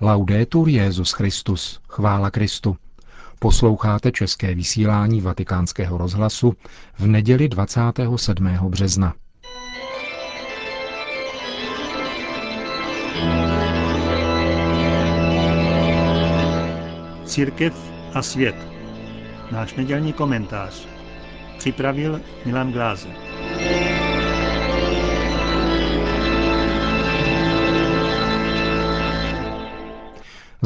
Laudetur Jezus Christus, chvála Kristu. Posloucháte české vysílání Vatikánského rozhlasu v neděli 27. března. Církev a svět. Náš nedělní komentář. Připravil Milan Glázer.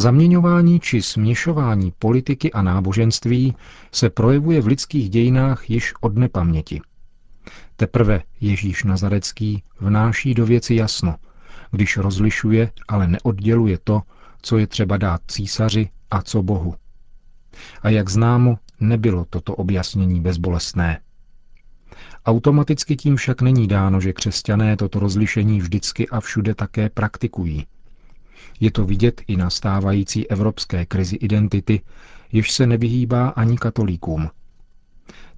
Zaměňování či směšování politiky a náboženství se projevuje v lidských dějinách již od nepaměti. Teprve Ježíš Nazarecký vnáší do věci jasno, když rozlišuje, ale neodděluje to, co je třeba dát císaři a co Bohu. A jak známo, nebylo toto objasnění bezbolestné. Automaticky tím však není dáno, že křesťané toto rozlišení vždycky a všude také praktikují. Je to vidět i na stávající evropské krizi identity, jež se nevyhýbá ani katolíkům.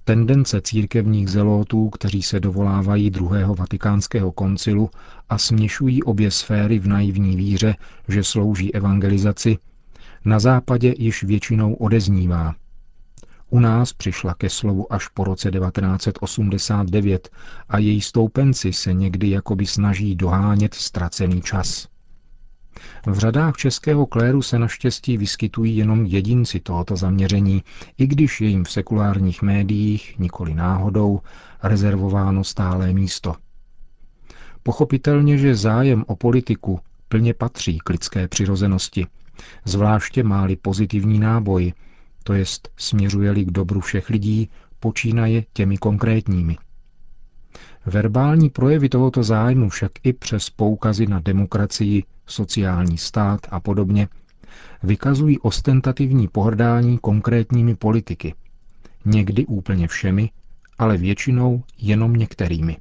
Tendence církevních zelótů, kteří se dovolávají druhého vatikánského koncilu a směšují obě sféry v naivní víře, že slouží evangelizaci, na západě již většinou odeznívá. U nás přišla ke slovu až po roce 1989 a její stoupenci se někdy jakoby snaží dohánět ztracený čas. V řadách českého kléru se naštěstí vyskytují jenom jedinci tohoto zaměření, i když je jim v sekulárních médiích, nikoli náhodou, rezervováno stálé místo. Pochopitelně, že zájem o politiku plně patří k lidské přirozenosti, zvláště máli pozitivní náboj, to jest směřuje-li k dobru všech lidí, počínaje těmi konkrétními. Verbální projevy tohoto zájmu však i přes poukazy na demokracii, sociální stát a podobně vykazují ostentativní pohrdání konkrétními politiky. Někdy úplně všemi, ale většinou jenom některými.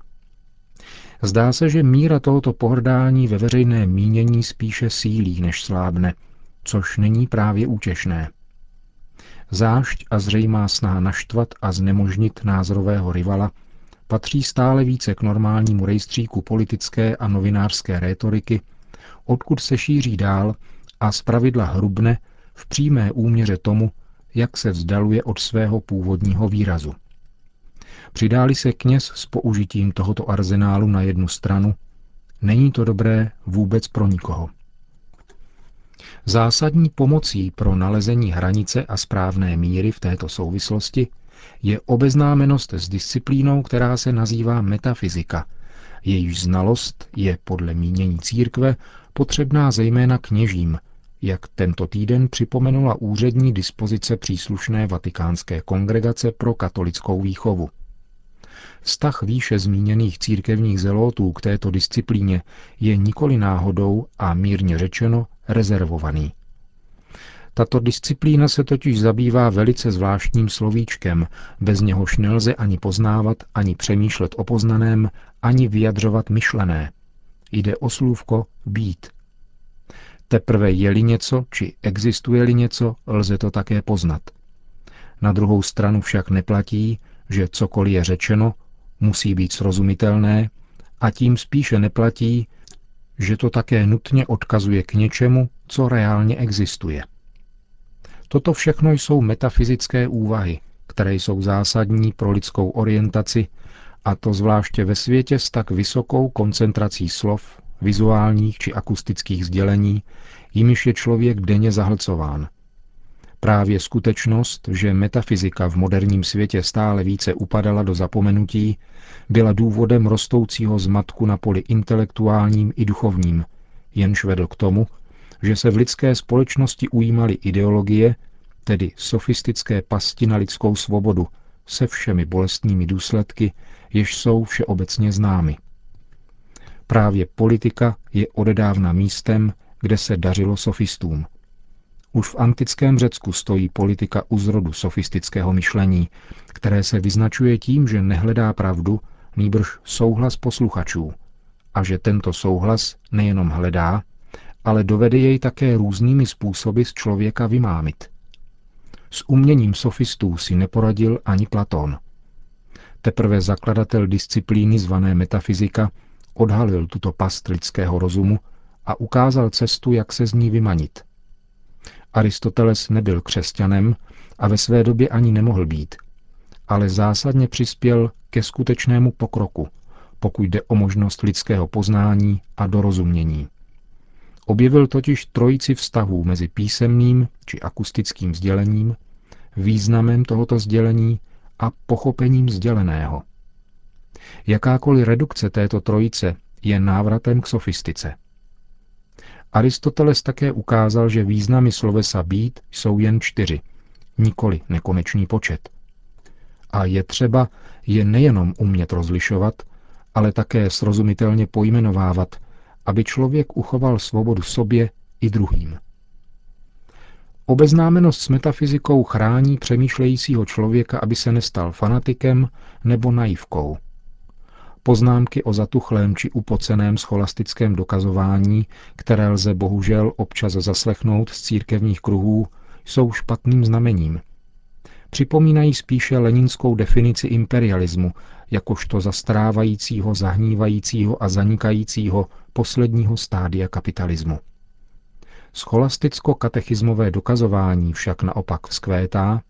Zdá se, že míra tohoto pohrdání ve veřejné mínění spíše sílí, než slábne, což není právě útěšné. Zášť a zřejmá snaha naštvat a znemožnit názorového rivala patří stále více k normálnímu rejstříku politické a novinářské rétoriky, odkud se šíří dál a zpravidla hrubne v přímé úměře tomu, jak se vzdaluje od svého původního výrazu. Přidáli se kněz s použitím tohoto arzenálu na jednu stranu, není to dobré vůbec pro nikoho. Zásadní pomocí pro nalezení hranice a správné míry v této souvislosti je obeznámenost s disciplínou, která se nazývá metafyzika. Jejíž znalost je podle mínění církve potřebná zejména kněžím, jak tento týden připomenula úřední dispozice příslušné Vatikánské kongregace pro katolickou výchovu. Vztah výše zmíněných církevních zelotů k této disciplíně je nikoli náhodou a mírně řečeno rezervovaný. Tato disciplína se totiž zabývá velice zvláštním slovíčkem, bez něhož nelze ani poznávat, ani přemýšlet o poznaném, ani vyjadřovat myšlené. Jde o slůvko být. Teprve je-li něco, či existuje-li něco, lze to také poznat. Na druhou stranu však neplatí, že cokoliv je řečeno, musí být srozumitelné a tím spíše neplatí, že to také nutně odkazuje k něčemu, co reálně existuje. Toto všechno jsou metafyzické úvahy, které jsou zásadní pro lidskou orientaci, a to zvláště ve světě s tak vysokou koncentrací slov, vizuálních či akustických sdělení, jimiž je člověk denně zahlcován. Právě skutečnost, že metafyzika v moderním světě stále více upadala do zapomenutí, byla důvodem rostoucího zmatku na poli intelektuálním i duchovním, jenž vedl k tomu, že se v lidské společnosti ujímaly ideologie, tedy sofistické pasti na lidskou svobodu, se všemi bolestnými důsledky, jež jsou všeobecně známy. Právě politika je odedávna místem, kde se dařilo sofistům. Už v antickém Řecku stojí politika u zrodu sofistického myšlení, které se vyznačuje tím, že nehledá pravdu, nýbrž souhlas posluchačů, a že tento souhlas nejenom hledá, ale dovede jej také různými způsoby z člověka vymámit. S uměním sofistů si neporadil ani Platón. Teprve zakladatel disciplíny zvané metafyzika odhalil tuto past lidského rozumu a ukázal cestu, jak se z ní vymanit. Aristoteles nebyl křesťanem a ve své době ani nemohl být, ale zásadně přispěl ke skutečnému pokroku, pokud jde o možnost lidského poznání a dorozumění. Objevil totiž trojici vztahů mezi písemným či akustickým sdělením, významem tohoto sdělení a pochopením sděleného. Jakákoliv redukce této trojice je návratem k sofistice. Aristoteles také ukázal, že významy slovesa být jsou jen čtyři, nikoli nekonečný počet. A je třeba je nejenom umět rozlišovat, ale také srozumitelně pojmenovávat, aby člověk uchoval svobodu sobě i druhým. Obeznámenost s metafyzikou chrání přemýšlejícího člověka, aby se nestal fanatikem nebo naivkou. Poznámky o zatuchlém či upoceném scholastickém dokazování, které lze bohužel občas zaslechnout z církevních kruhů, jsou špatným znamením. Připomínají spíše leninskou definici imperialismu, jakožto zastrávajícího, zahnívajícího a zanikajícího posledního stádia kapitalismu. Scholasticko-katechismové dokazování však naopak vzkvétá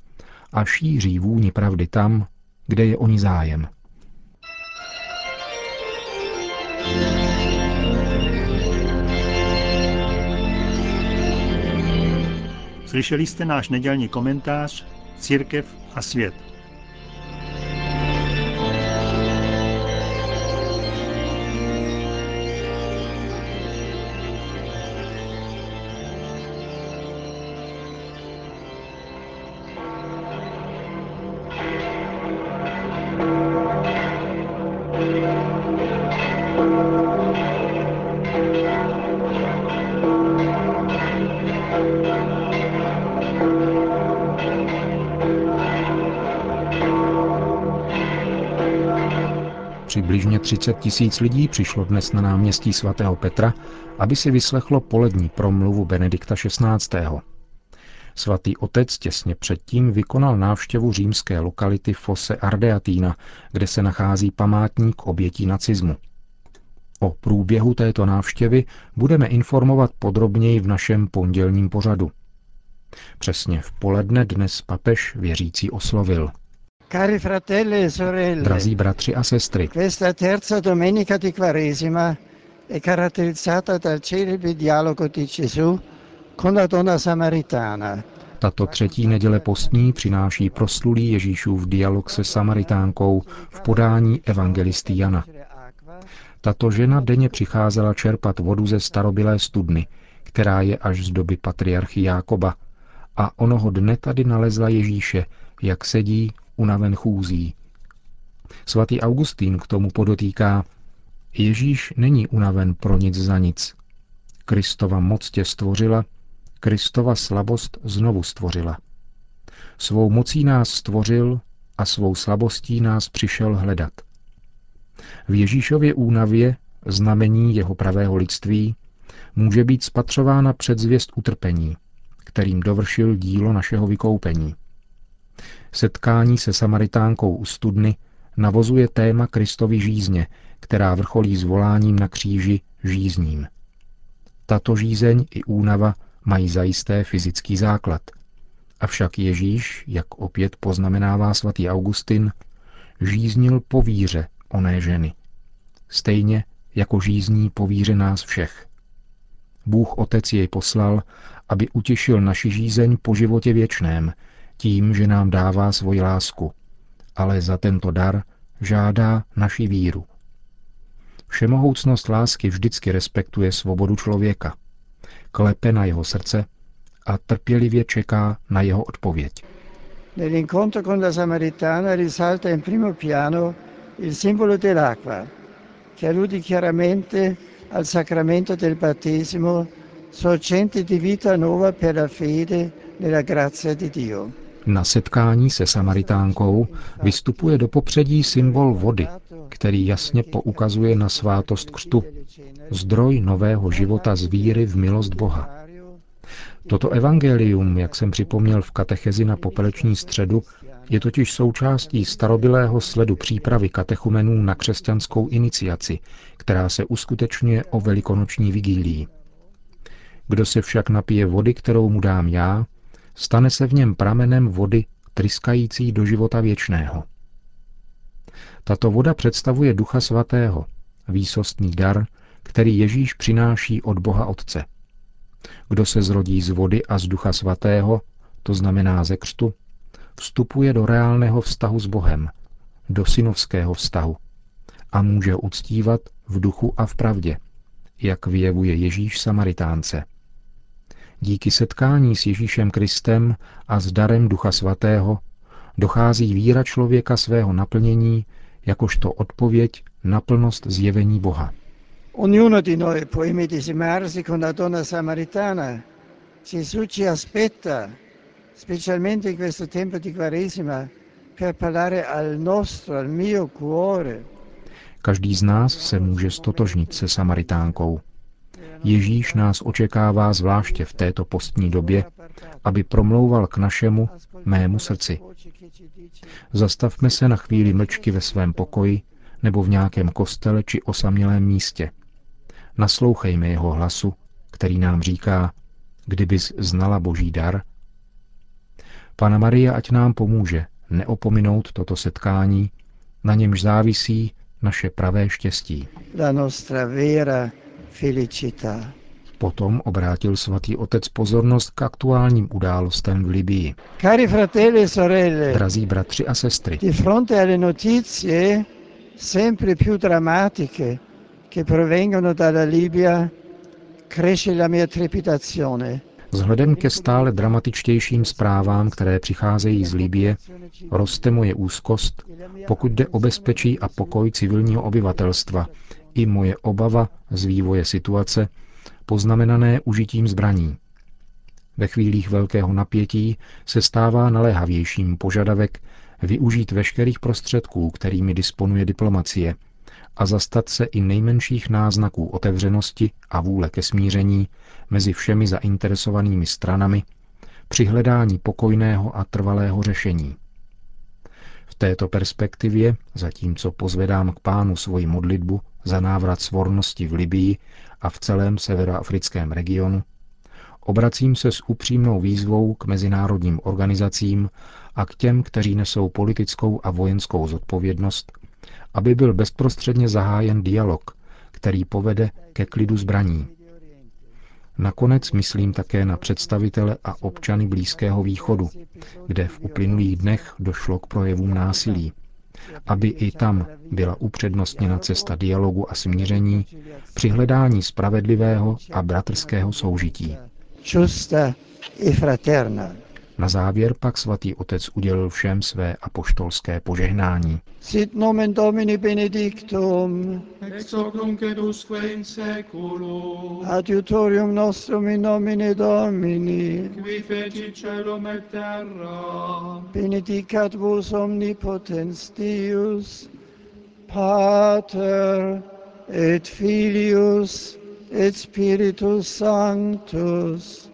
a šíří vůni pravdy tam, kde je o ní zájem. Slyšeli jste náš nedělní komentář Církev a svět. Přibližně 30 tisíc lidí přišlo dnes na náměstí svatého Petra, aby si vyslechlo polední promluvu Benedikta XVI. Svatý otec těsně předtím vykonal návštěvu římské lokality Fosse Ardeatina, kde se nachází památník obětí nacismu. O průběhu této návštěvy budeme informovat podrobněji v našem pondělním pořadu. Přesně v poledne dnes papež věřící oslovil – Cari fratelli e sorelle, Drazí bratři a sestry, questa terza domenica di Quaresima è caratterizzata dal celebre dialogo di Gesù con la donna samaritana. Tato třetí neděle postní přináší proslulý Ježíšův dialog se Samaritánkou v podání evangelisty Jana. Tato žena denně přicházela čerpat vodu ze starobilé studny, která je až z doby patriarchy Jákoba, a onoho dne tady nalezla Ježíše, jak sedí unaven chůzí. Svatý Augustín k tomu podotýká, Ježíš není unaven pro nic za nic. Kristova moc tě stvořila, Kristova slabost znovu stvořila. Svou mocí nás stvořil a svou slabostí nás přišel hledat. V Ježíšově únavě, znamení jeho pravého lidství, může být spatřována předzvěst utrpení, kterým dovršil dílo našeho vykoupení. Setkání se Samaritánkou u studny navozuje téma Kristovy žízně, která vrcholí zvoláním na kříži žízním. Tato žízeň i únava mají zajisté fyzický základ. Avšak Ježíš, jak opět poznamenává svatý Augustin, žíznil po víře oné ženy. Stejně jako žízní po víře nás všech. Bůh Otec jej poslal, aby utěšil naši žízeň po životě věčném, tím, že nám dává svoji lásku, ale za tento dar žádá naši víru. Všemohoucnost lásky vždycky respektuje svobodu člověka, klepe na jeho srdce a trpělivě čeká na jeho odpověď. Nell'incontro con risalta in primo piano il simbolo dell'acqua, che allude chiaramente al sacramento del battesimo, sorgente di vita nuova per la fede nella grazia di Dio. Na setkání se Samaritánkou vystupuje do popředí symbol vody, který jasně poukazuje na svátost křtu, zdroj nového života z víry v milost Boha. Toto evangelium, jak jsem připomněl v katechezi na popeleční středu, je totiž součástí starobilého sledu přípravy katechumenů na křesťanskou iniciaci, která se uskutečňuje o velikonoční vigílii. Kdo se však napije vody, kterou mu dám já, stane se v něm pramenem vody tryskající do života věčného. Tato voda představuje Ducha Svatého, výsostný dar, který Ježíš přináší od Boha Otce. Kdo se zrodí z vody a z Ducha Svatého, to znamená ze křtu, vstupuje do reálného vztahu s Bohem, do synovského vztahu a může uctívat v duchu a v pravdě, jak vyjevuje Ježíš Samaritánce. Díky setkání s Ježíšem Kristem a s darem Ducha Svatého dochází víra člověka svého naplnění jakožto odpověď na plnost zjevení Boha. Ognuno di noi può immedesimarsi con la donna samaritana. Gesù ci aspetta, specialmente in questo tempo di Quaresima, per parlare al nostro, al mio cuore. Každý z nás se může stotožnit se Samaritánkou. Ježíš nás očekává zvláště v této postní době, aby promlouval k našemu, mému srdci. Zastavme se na chvíli mlčky ve svém pokoji nebo v nějakém kostele či osamělém místě. Naslouchejme jeho hlasu, který nám říká, kdybys znala boží dar. Pana Maria ať nám pomůže neopominout toto setkání, na němž závisí naše pravé štěstí. La nostra vera felicità. Potom obrátil svatý otec pozornost k aktuálním událostem v Libii. Cari fratelli e sorelle, Drazí bratři a sestry, di fronte alle notizie sempre più drammatiche che provengono dalla Libia, cresce la mia trepidazione. Vzhledem ke stále dramatičtějším zprávám, které přicházejí z Libie, roste moje úzkost, pokud jde o bezpečí a pokoj civilního obyvatelstva, i moje obava z vývoje situace, poznamenané užitím zbraní. Ve chvílích velkého napětí se stává naléhavějším požadavek využít veškerých prostředků, kterými disponuje diplomacie, a zastat se i nejmenších náznaků otevřenosti a vůle ke smíření mezi všemi zainteresovanými stranami při hledání pokojného a trvalého řešení. Této perspektivě, zatímco pozvedám k pánu svoji modlitbu za návrat svornosti v Libii a v celém severoafrickém regionu, obracím se s upřímnou výzvou k mezinárodním organizacím a k těm, kteří nesou politickou a vojenskou zodpovědnost, aby byl bezprostředně zahájen dialog, který povede ke klidu zbraní. Nakonec myslím také na představitele a občany Blízkého východu, kde v uplynulých dnech došlo k projevům násilí, aby i tam byla upřednostněna cesta dialogu a smíření při hledání spravedlivého a bratrského soužití. Giusta e fraterna. Na závěr pak svatý otec udělil všem své apoštolské požehnání. Sit nomen Domini benedictum, ex hoc nunc et usque in seculum, adiutorium nostrum in nomine Domini, qui fecit celum et terra, benedicat vos omnipotens Deus, Pater et Filius et Spiritus Sanctus.